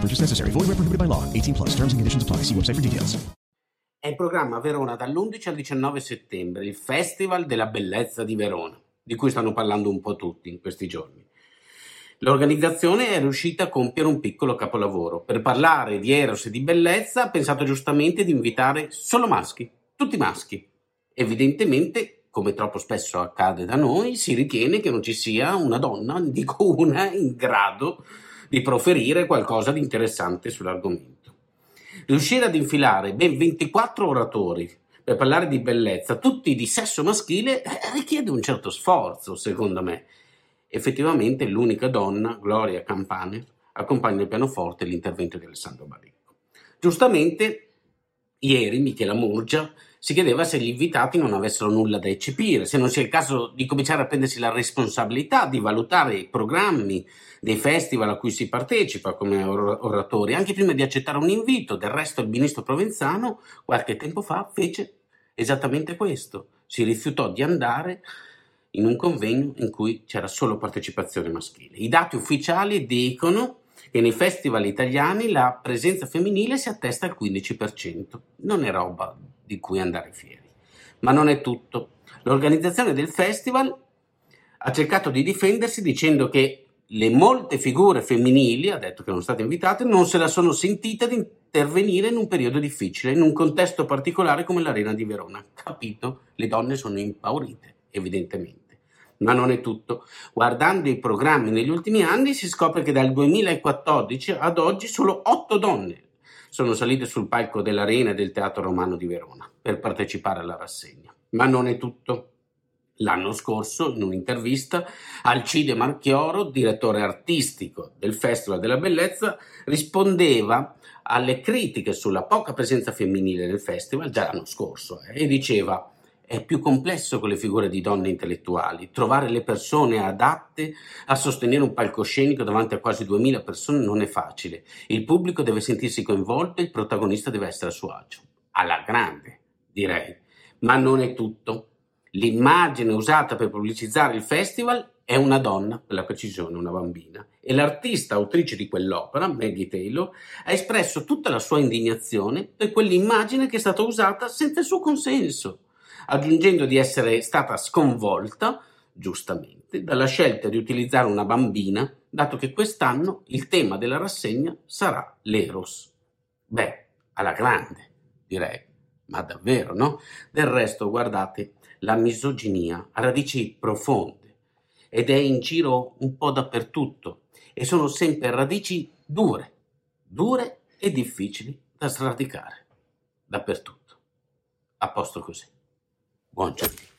Purchase necessary. Void where prohibited by law. 18 plus. Terms and conditions apply. See website for details. È in programma Verona dall'11 al 19 settembre il Festival della Bellezza di Verona, di cui stanno parlando un po' tutti in questi giorni. L'organizzazione è riuscita a compiere un piccolo capolavoro. Per parlare di Eros e di bellezza ha pensato giustamente di invitare solo maschi, tutti maschi. Evidentemente, come troppo spesso accade da noi, si ritiene che non ci sia una donna, dico una, in grado di proferire qualcosa di interessante sull'argomento. Riuscire ad infilare ben 24 oratori per parlare di bellezza, tutti di sesso maschile, eh, richiede un certo sforzo, secondo me. Effettivamente l'unica donna, Gloria Campane, accompagna il pianoforte l'intervento di Alessandro Baricco. Giustamente, ieri Michela Murgia si chiedeva se gli invitati non avessero nulla da eccepire, se non sia il caso di cominciare a prendersi la responsabilità di valutare i programmi dei festival a cui si partecipa come or- oratori, anche prima di accettare un invito. Del resto il ministro Provenzano qualche tempo fa fece esattamente questo, si rifiutò di andare in un convegno in cui c'era solo partecipazione maschile. I dati ufficiali dicono che nei festival italiani la presenza femminile si attesta al 15%. Non è roba di cui andare fieri. Ma non è tutto. L'organizzazione del festival ha cercato di difendersi dicendo che le molte figure femminili, ha detto che erano state invitate, non se la sono sentite di intervenire in un periodo difficile, in un contesto particolare come l'Arena di Verona. Capito? Le donne sono impaurite, evidentemente. Ma non è tutto. Guardando i programmi negli ultimi anni si scopre che dal 2014 ad oggi solo otto donne sono salite sul palco dell'Arena e del Teatro Romano di Verona per partecipare alla rassegna. Ma non è tutto. L'anno scorso, in un'intervista, Alcide Marchioro, direttore artistico del Festival della Bellezza, rispondeva alle critiche sulla poca presenza femminile nel festival, già l'anno scorso, eh, e diceva è più complesso con le figure di donne intellettuali. Trovare le persone adatte a sostenere un palcoscenico davanti a quasi 2000 persone non è facile. Il pubblico deve sentirsi coinvolto e il protagonista deve essere a suo agio. Alla grande, direi. Ma non è tutto. L'immagine usata per pubblicizzare il festival è una donna, per la precisione una bambina, e l'artista autrice di quell'opera, Maggie Taylor, ha espresso tutta la sua indignazione per quell'immagine che è stata usata senza il suo consenso aggiungendo di essere stata sconvolta, giustamente, dalla scelta di utilizzare una bambina, dato che quest'anno il tema della rassegna sarà l'Eros. Beh, alla grande, direi, ma davvero, no? Del resto, guardate, la misoginia ha radici profonde ed è in giro un po' dappertutto e sono sempre radici dure, dure e difficili da sradicare, dappertutto. A posto così. पहुँचेंगे